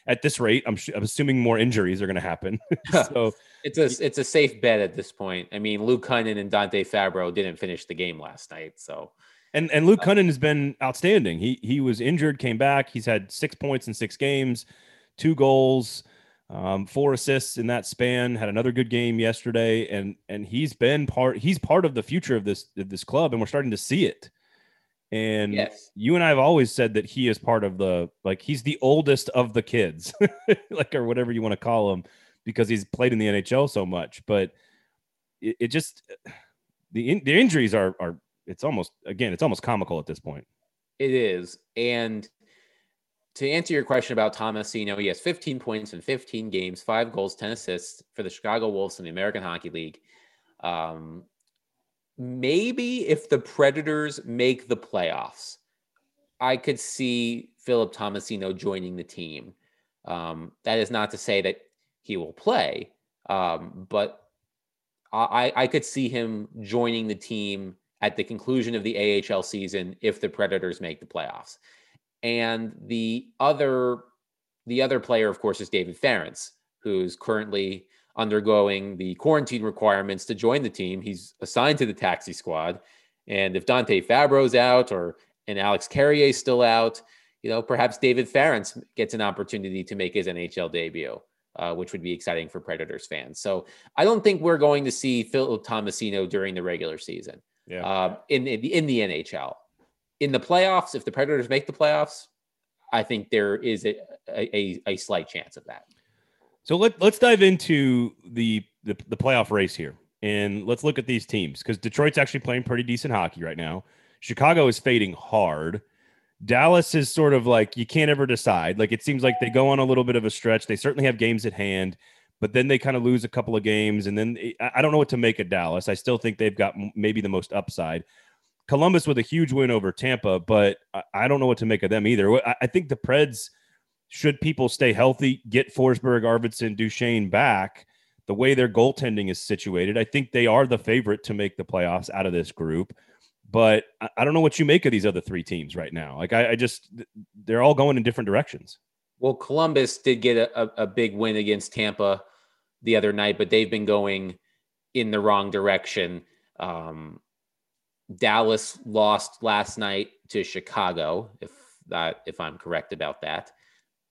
at this rate, I'm, I'm assuming more injuries are going to happen. so it's a it's a safe bet at this point. I mean, Luke Kunin and Dante Fabbro didn't finish the game last night, so And and Luke Kunin has been outstanding. He he was injured, came back. He's had six points in six games, two goals, um, four assists in that span. Had another good game yesterday, and and he's been part. He's part of the future of this of this club, and we're starting to see it. And Yes. you and I have always said that he is part of the like he's the oldest of the kids, like or whatever you want to call him, because he's played in the NHL so much. But it, it just the in, the injuries are are it's almost again it's almost comical at this point. It is. And to answer your question about Thomas, you know, he has 15 points in 15 games, five goals, 10 assists for the Chicago Wolves in the American Hockey League. Um, maybe if the Predators make the playoffs, I could see Philip Tomasino joining the team. Um, that is not to say that he will play, um, but I, I could see him joining the team at the conclusion of the AHL season if the Predators make the playoffs. And the other the other player, of course, is David Farrance, who's currently undergoing the quarantine requirements to join the team. He's assigned to the taxi squad. And if Dante Fabbro's out or and Alex Carrier's still out, you know, perhaps David Farrance gets an opportunity to make his NHL debut. Uh, which would be exciting for Predators fans. So I don't think we're going to see Phil Tomasino during the regular season Yeah. uh, in, in the in the NHL. In the playoffs, if the Predators make the playoffs, I think there is a, a, a slight chance of that. So let let's dive into the, the the playoff race here, and let's look at these teams because Detroit's actually playing pretty decent hockey right now. Chicago is fading hard. Dallas is sort of like you can't ever decide. Like it seems like they go on a little bit of a stretch. They certainly have games at hand, but then they kind of lose a couple of games, and then I don't know what to make of Dallas. I still think they've got maybe the most upside. Columbus with a huge win over Tampa, but I, don't know what to make of them either. I think the Preds should people stay healthy, get Forsberg, Arvidsson, Duchene back, the way their goaltending is situated, I think they are the favorite to make the playoffs out of this group. But I, don't know what you make of these other three teams right now. Like I, I just they're all going in different directions. Well, Columbus did get a, a, a big win against Tampa the other night, but they've been going in the wrong direction. Um, Dallas lost last night to Chicago, if that if I'm correct about that.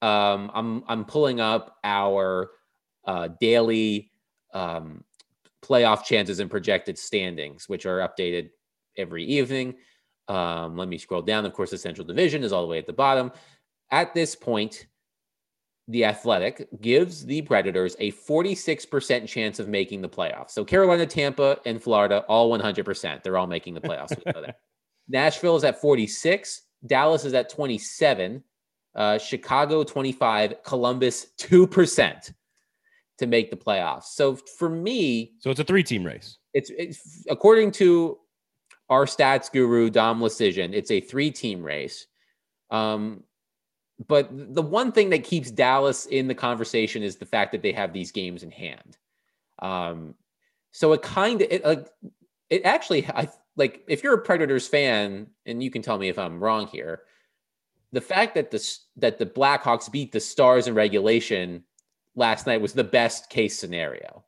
Um, I'm I'm pulling up our uh, daily um, playoff chances and projected standings, which are updated every evening. Um, let me scroll down. Of course, the Central Division is all the way at the bottom. At this point, the Athletic gives the Predators a 46% chance of making the playoffs. So Carolina, Tampa, and Florida, all 100%. They're all making the playoffs. We know that. Nashville is at 46. Dallas is at 27. Uh, Chicago, 25. Columbus, 2% to make the playoffs. So for me, So it's a three team race. it's, it's according to our stats guru Dom Luszczyszyn, it's a three-team race. Um, but the one thing that keeps Dallas in the conversation is the fact that they have these games in hand. Um, so it kind of it like it actually I like if you're a Predators fan, and you can tell me if I'm wrong here. The fact that the that the Blackhawks beat the Stars in regulation last night was the best case scenario.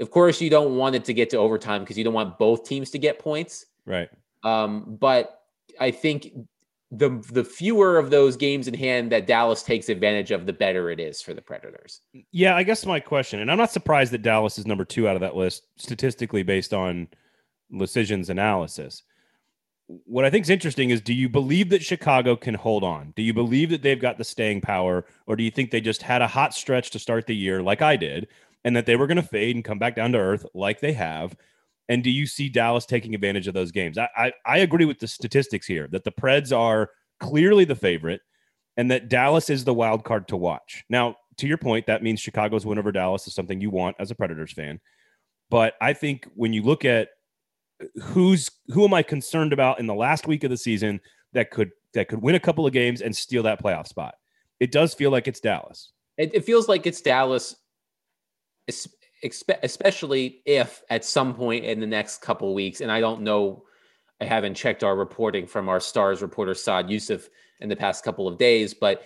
Of course, you don't want it to get to overtime because you don't want both teams to get points. Right. Um, but I think the the fewer of those games in hand that Dallas takes advantage of, the better it is for the Predators. Yeah, I guess my question, and I'm not surprised that Dallas is number two out of that list statistically based on Luszczyszyn's analysis. What I think is interesting is do you believe that Chicago can hold on? Do you believe that they've got the staying power? Or do you think they just had a hot stretch to start the year like I did and that they were going to fade and come back down to earth like they have? And do you see Dallas taking advantage of those games? I, I, I agree with the statistics here that the Preds are clearly the favorite and that Dallas is the wild card to watch. Now, to your point, that means Chicago's win over Dallas is something you want as a Predators fan. But I think when you look at who's who am I concerned about in the last week of the season that could that could win a couple of games and steal that playoff spot, it does feel like it's Dallas. It, it feels like it's Dallas, especially if at some point in the next couple weeks, and I don't know, I haven't checked our reporting from our Stars reporter Saad Yousuf in the past couple of days, but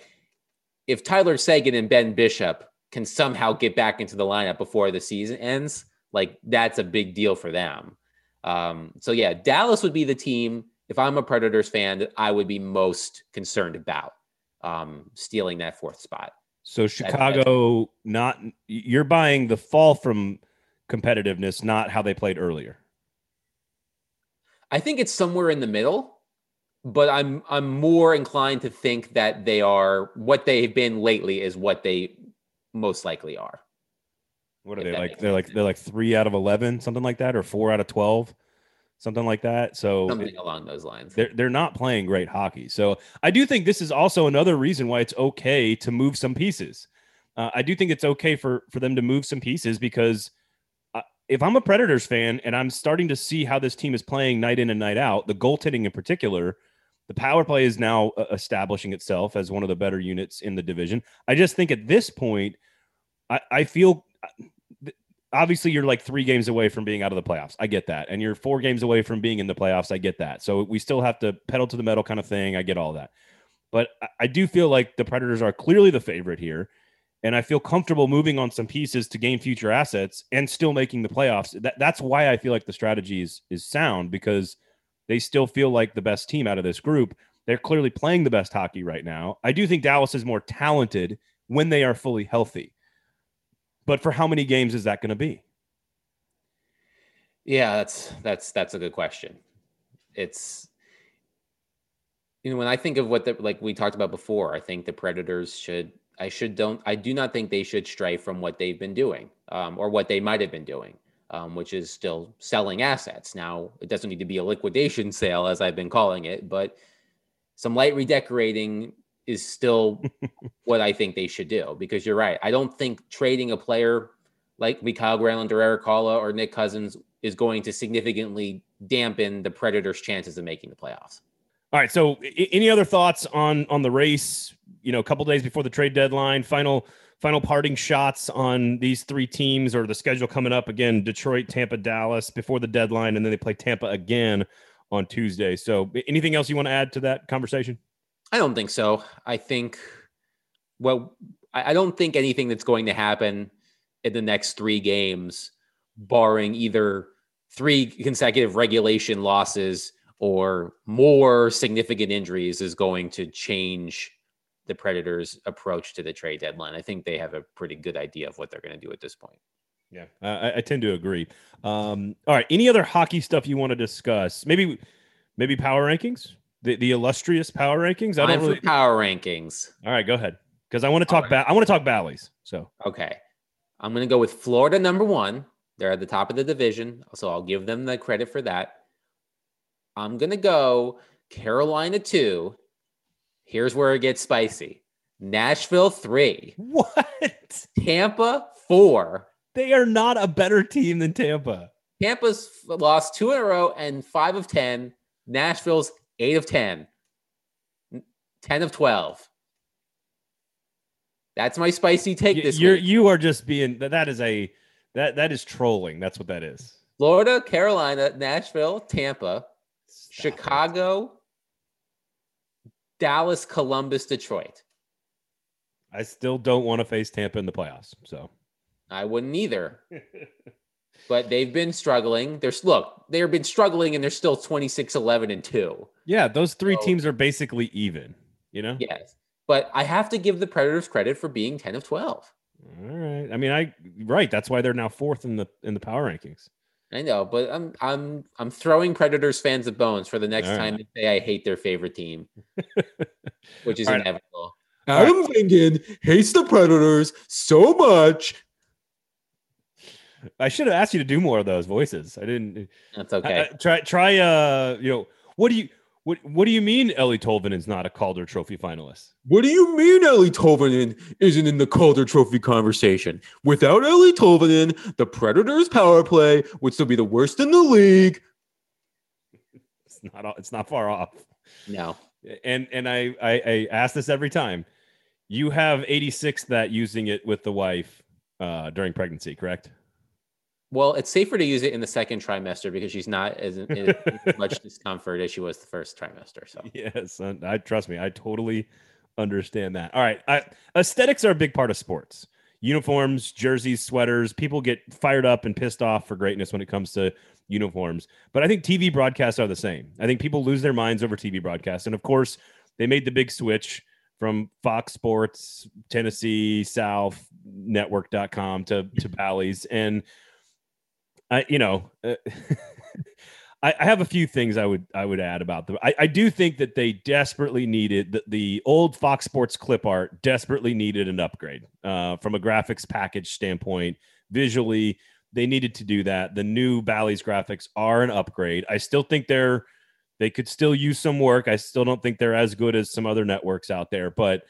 if Tyler Seguin and Ben Bishop can somehow get back into the lineup before the season ends, like that's a big deal for them. Um, so yeah, Dallas would be the team. If I'm a Predators fan, that I would be most concerned about um, stealing that fourth spot. So Chicago, not you're buying the fall from competitiveness, not how they played earlier. I think it's somewhere in the middle, but I'm I'm more inclined to think that they are what they've been lately is what they most likely are. What are they like? They're like they're like three out of eleven, something like that, or four out of twelve, something like that. So something along those lines. They're they're not playing great hockey. So I do think this is also another reason why it's okay to move some pieces. Uh, I do think it's okay for for them to move some pieces because uh, if I'm a Predators fan and I'm starting to see how this team is playing night in and night out, the goaltending in particular, the power play is now uh, establishing itself as one of the better units in the division. I just think at this point, I, I feel obviously you're like three games away from being out of the playoffs. I get that. And you're four games away from being in the playoffs. I get that. So we still have to pedal to the metal kind of thing. I get all that. But I do feel like the Predators are clearly the favorite here. And I feel comfortable moving on some pieces to gain future assets and still making the playoffs. That, that's why I feel like the strategy is, is sound because they still feel like the best team out of this group. They're clearly playing the best hockey right now. I do think Dallas is more talented when they are fully healthy. But for how many games is that going to be? Yeah, that's that's that's a good question. It's you know when I think of what the like we talked about before, I think the Predators should I should don't I do not think they should stray from what they've been doing um, or what they might have been doing, um, which is still selling assets. Now it doesn't need to be a liquidation sale as I've been calling it, but some light redecorating is still what I think they should do because you're right. I don't think trading a player like Mikael Granlund or Erik Haula or Nick Cousins is going to significantly dampen the Predators' chances of making the playoffs. All right. So, any other thoughts on on the race? You know, a couple days before the trade deadline, final final parting shots on these three teams or the schedule coming up again: Detroit, Tampa, Dallas before the deadline, and then they play Tampa again on Tuesday. So, anything else you want to add to that conversation? I don't think so. I think, well, I don't think anything that's going to happen in the next three games, barring either three consecutive regulation losses or more significant injuries, is going to change the Predators' approach to the trade deadline. I think they have a pretty good idea of what they're going to do at this point. Yeah, I, I tend to agree. Um, all right, any other hockey stuff you want to discuss? Maybe, maybe power rankings the, the illustrious power rankings. I don't really power rankings. All right, go ahead because I want to talk about. I want to talk Bally's. So okay, I'm going to go with Florida number one. They're at the top of the division, so I'll give them the credit for that. I'm going to go Carolina two. Here's where it gets spicy. Nashville three. What? Tampa four. They are not a better team than Tampa. Tampa's lost two in a row and five of ten. Nashville's eight of 10, 10 of 12. That's my spicy take this You're, week. You are just being, that is a, that, that is trolling. That's what that is. Florida, Carolina, Nashville, Tampa, Stop Chicago, it. Dallas, Columbus, Detroit. I still don't want to face Tampa in the playoffs. So I wouldn't either. but they've been struggling. There's look, they've been struggling and they're still 26 11 and 2. Yeah, those three so, teams are basically even, you know? Yes. But I have to give the Predators credit for being 10 of 12. All right. I mean, I right, that's why they're now fourth in the in the power rankings. I know, but I'm I'm I'm throwing Predators fans of bones for the next All time right. they say I hate their favorite team, which is All inevitable. Right. Adam Vingan hates the Predators so much I should have asked you to do more of those voices. I didn't. That's okay. I, I, try try. Uh, you know, what do you what What do you mean Eeli Tolvanen is not a Calder Trophy finalist? What do you mean Eeli Tolvanen isn't in the Calder Trophy conversation? Without Eeli Tolvanen, the Predators' power play would still be the worst in the league. It's not. It's not far off. No. And and I I, I ask this every time. You have 86 that using it with the wife uh, during pregnancy, correct? Well, it's safer to use it in the second trimester because she's not as in, much discomfort as she was the first trimester. So yes, I trust me, I totally understand that. All right, I, aesthetics are a big part of sports. uniforms, jerseys, sweaters. People get fired up and pissed off for greatness when it comes to uniforms. But I think TV broadcasts are the same. I think people lose their minds over TV broadcasts. And of course, they made the big switch from Fox Sports, Tennessee, South Network.com to, to Bally's. And I, you know, uh, I, I, have a few things I would I would add about them. I, I do think that they desperately needed the, the old Fox Sports clip art desperately needed an upgrade uh, from a graphics package standpoint. Visually, they needed to do that. The new Bally's graphics are an upgrade. I still think they're they could still use some work. I still don't think they're as good as some other networks out there, but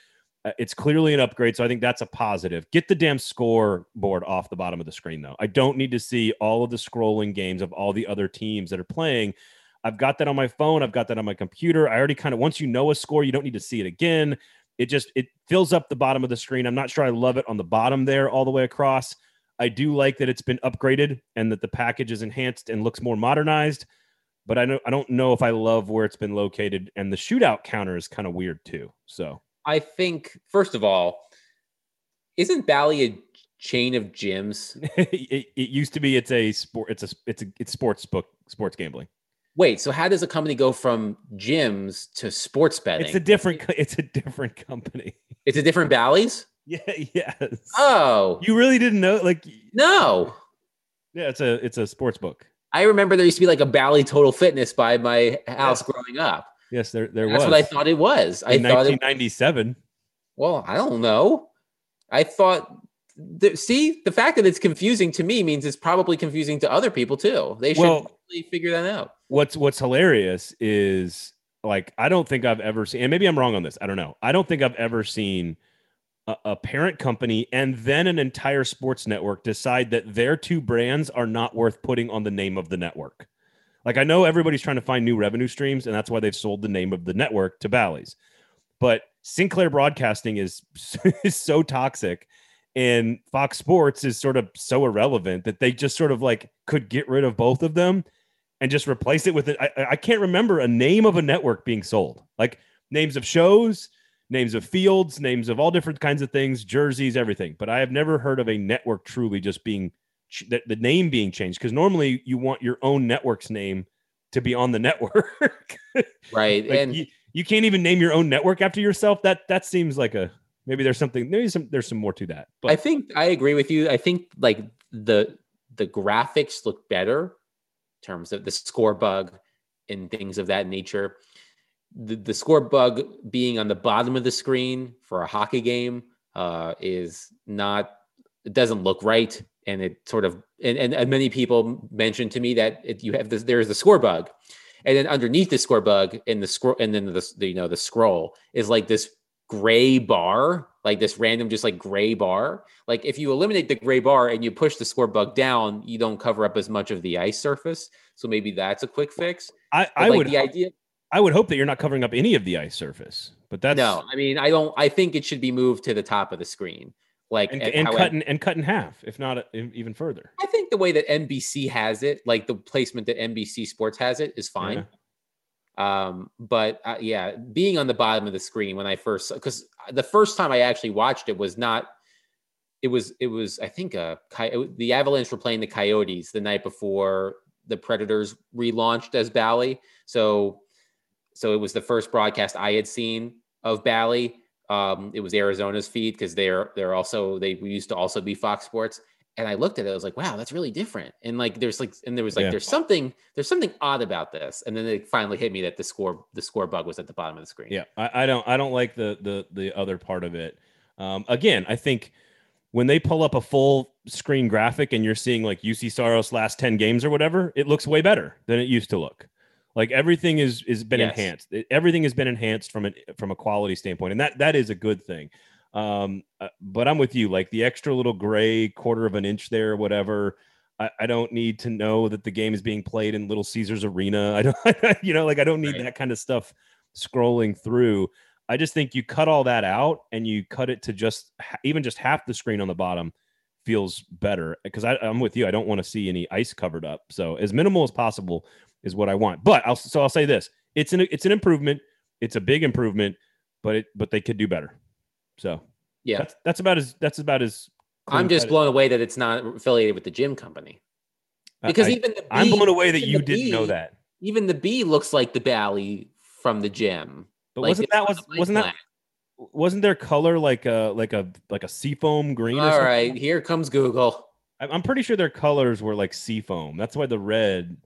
Uh, it's clearly an upgrade. So I think that's a positive. Get the damn scoreboard off the bottom of the screen, though. I don't need to see all of the scrolling games of all the other teams that are playing. I've got that on my phone. I've got that on my computer. I already kind of once you know a score, you don't need to see it again. It just it fills up the bottom of the screen. I'm not sure I love it on the bottom there all the way across. I do like that it's been upgraded and that the package is enhanced and looks more modernized. But I know I don't know if I love where it's been located, and the shootout counter is kind of weird too. So I think first of all, isn't Bally a chain of gyms? it, it, used to be. It's a sport. It's a it's a it's sports book sports gambling. Wait, so how does a company go from gyms to sports betting? It's a different. It's a different company. It's a different Bally's. Yeah. Yes. Oh, you really didn't know? Like no. Yeah, it's a it's a sports book. I remember there used to be like a Bally Total Fitness by my house growing up. Yes, there there was. That's was. what I thought it was. In I thought 1997. It, well, I don't know. I thought. Th- see, the fact that it's confusing to me means it's probably confusing to other people too. They should well, figure that out. What's What's hilarious is like I don't think I've ever seen, and maybe I'm wrong on this. I don't know. I don't think I've ever seen a, a parent company and then an entire sports network decide that their two brands are not worth putting on the name of the network. Like I know everybody's trying to find new revenue streams, and that's why they've sold the name of the network to Bally's. But Sinclair Broadcasting is is so toxic, and Fox Sports is sort of so irrelevant that they just sort of like could get rid of both of them and just replace it with it. I, I can't remember a name of a network being sold, like names of shows, names of fields, names of all different kinds of things, jerseys, everything. But I have never heard of a network truly just being the, the name being changed because normally you want your own network's name to be on the network. right. like and you, you can't even name your own network after yourself. That that seems like a maybe there's something maybe some there's some more to that. But I think I agree with you. I think like the the graphics look better in terms of the score bug and things of that nature. The, the score bug being on the bottom of the screen for a hockey game uh, is not it doesn't look right. And it sort of and, and, and many people mentioned to me that it, you have this there's the score bug. And then underneath the score bug in the scroll and then the, the you know the scroll is like this gray bar like this random just like gray bar. Like if you eliminate the gray bar and you push the score bug down you don't cover up as much of the ice surface. So maybe that's a quick fix. I, I like would the idea i would hope that you're not covering up any of the ice surface but that's no i mean i don't i think it should be moved to the top of the screen like and, and cut in, and cut in half, if not even further. I think the way that NBC has it, like the placement that NBC Sports has it, is fine. Yeah. Um, but uh, yeah, being on the bottom of the screen when I first, because the first time I actually watched it was not. It was it was I think a the Avalanche were playing the Coyotes the night before the Predators relaunched as Bally. So so it was the first broadcast I had seen of Bally um, it was Arizona's feed because they're they're also they used to also be Fox Sports. And I looked at it, I was like, wow, that's really different. And like there's like and there was like yeah. there's something there's something odd about this. And then it finally hit me that the score the score bug was at the bottom of the screen. Yeah, I, I don't I don't like the the the other part of it. Um, again, I think when they pull up a full screen graphic and you're seeing like Juuse Saros last 10 games or whatever, it looks way better than it used to look. Like everything is is been yes. enhanced. Everything has been enhanced from an from a quality standpoint, and that that is a good thing. Um, uh, but I'm with you. Like the extra little gray quarter of an inch there, whatever. I, I don't need to know that the game is being played in Little Caesars Arena. I don't, you know, like I don't need right. that kind of stuff scrolling through. I just think you cut all that out and you cut it to just even just half the screen on the bottom feels better because I'm with you. I don't want to see any ice covered up. So as minimal as possible is what I want. But I'll so I'll say this: it's an it's an improvement. It's a big improvement, but it but they could do better. So yeah, that's, that's about as that's about as I'm just blown away that it's not affiliated with the gym company. Because I, even the I'm blown away that you didn't know that. Even the B looks like the Bally from the gym. But Like, wasn't that was wasn't that wasn't their color like a like a like a seafoam green? or something? right, here comes Google. I'm I'm pretty sure their colors were like seafoam. That's why the red.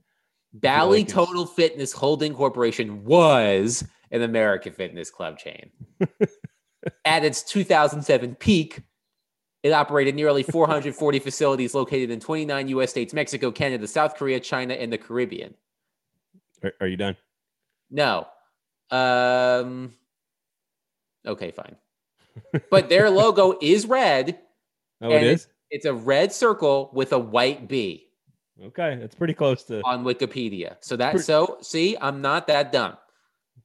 Bally like it's- Total Fitness Holding Corporation was an American fitness club chain. At its 2007 peak, it operated nearly 440 facilities located in 29 U.S. states, Mexico, Canada, South Korea, China, and the Caribbean. Are, are you done? No. Um, okay, fine. But their logo is red. Oh, it is. It's a red circle with a white B Okay, that's pretty close to. on Wikipedia. So that Pretty- so see, I'm not that dumb.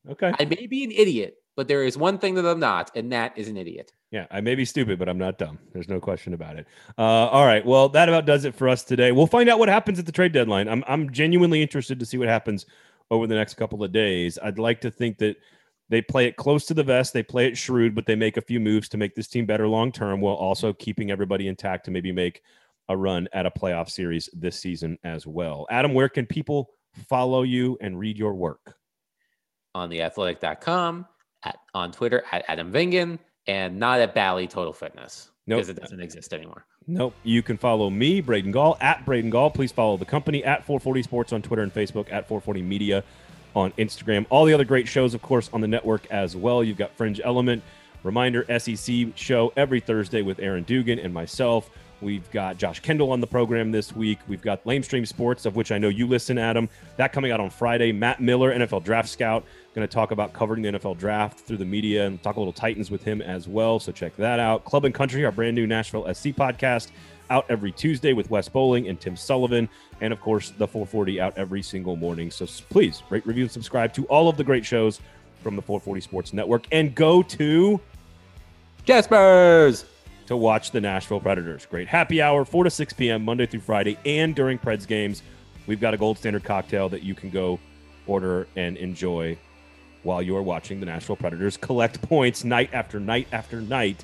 Okay, I may be an idiot, but there is one thing that I'm not, and that is an idiot. yeah, I may be stupid, but I'm not dumb. There's no question about it. Uh, all right, well, that about does it for us today. We'll find out what happens at the trade deadline. I'm I'm genuinely interested to see what happens over the next couple of days. I'd like to think that they play it close to the vest, they play it shrewd, but they make a few moves to make this team better long term, while also keeping everybody intact to maybe make a run at a playoff series this season as well. Adam, where can people follow you and read your work? On theathletic.com, at on Twitter at Adam Vingan, and not at Bally Total Fitness. Nope. Because it doesn't exist anymore. Nope. You can follow me, Braden Gall, at Braden Gall. Please follow the company at 440 Sports on Twitter and Facebook, at 440 Media on Instagram. All the other great shows, of course, on the network as well. You've got Fringe Element, Reminder SEC show every Thursday with Aaron Dugan and myself. We've got Josh Kendall on the program this week. We've got Lamestream Sports, of which I know you listen, Adam. That coming out on Friday. Matt Miller, NFL Draft Scout, going to talk about covering the NFL draft through the media and talk a little Titans with him as well. So check that out. Club and Country, our brand new Nashville SC podcast, out every Tuesday with Wes Bowling and Tim Sullivan. And of course, the 440 out every single morning. So please rate, review, and subscribe to all of the great shows from the 440 Sports Network and go to Jaspers! To watch the Nashville Predators. Great happy hour, 4 to 6 p.m., Monday through Friday, and during Preds games. We've got a gold standard cocktail that you can go order and enjoy while you're watching the Nashville Predators collect points night after night after night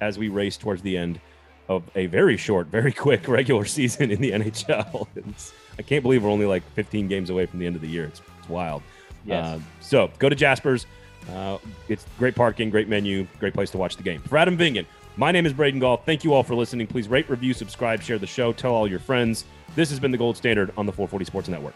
as we race towards the end of a very short, very quick regular season in the NHL. It's, I can't believe we're only like 15 games away from the end of the year. It's, it's wild. Yes. Uh, so go to Jasper's. Uh, it's great parking, great menu, great place to watch the game. For Adam Vingan, my name is Braden Gall. Thank you all for listening. Please rate, review, subscribe, share the show, tell all your friends. This has been the gold standard on the 440 Sports Network.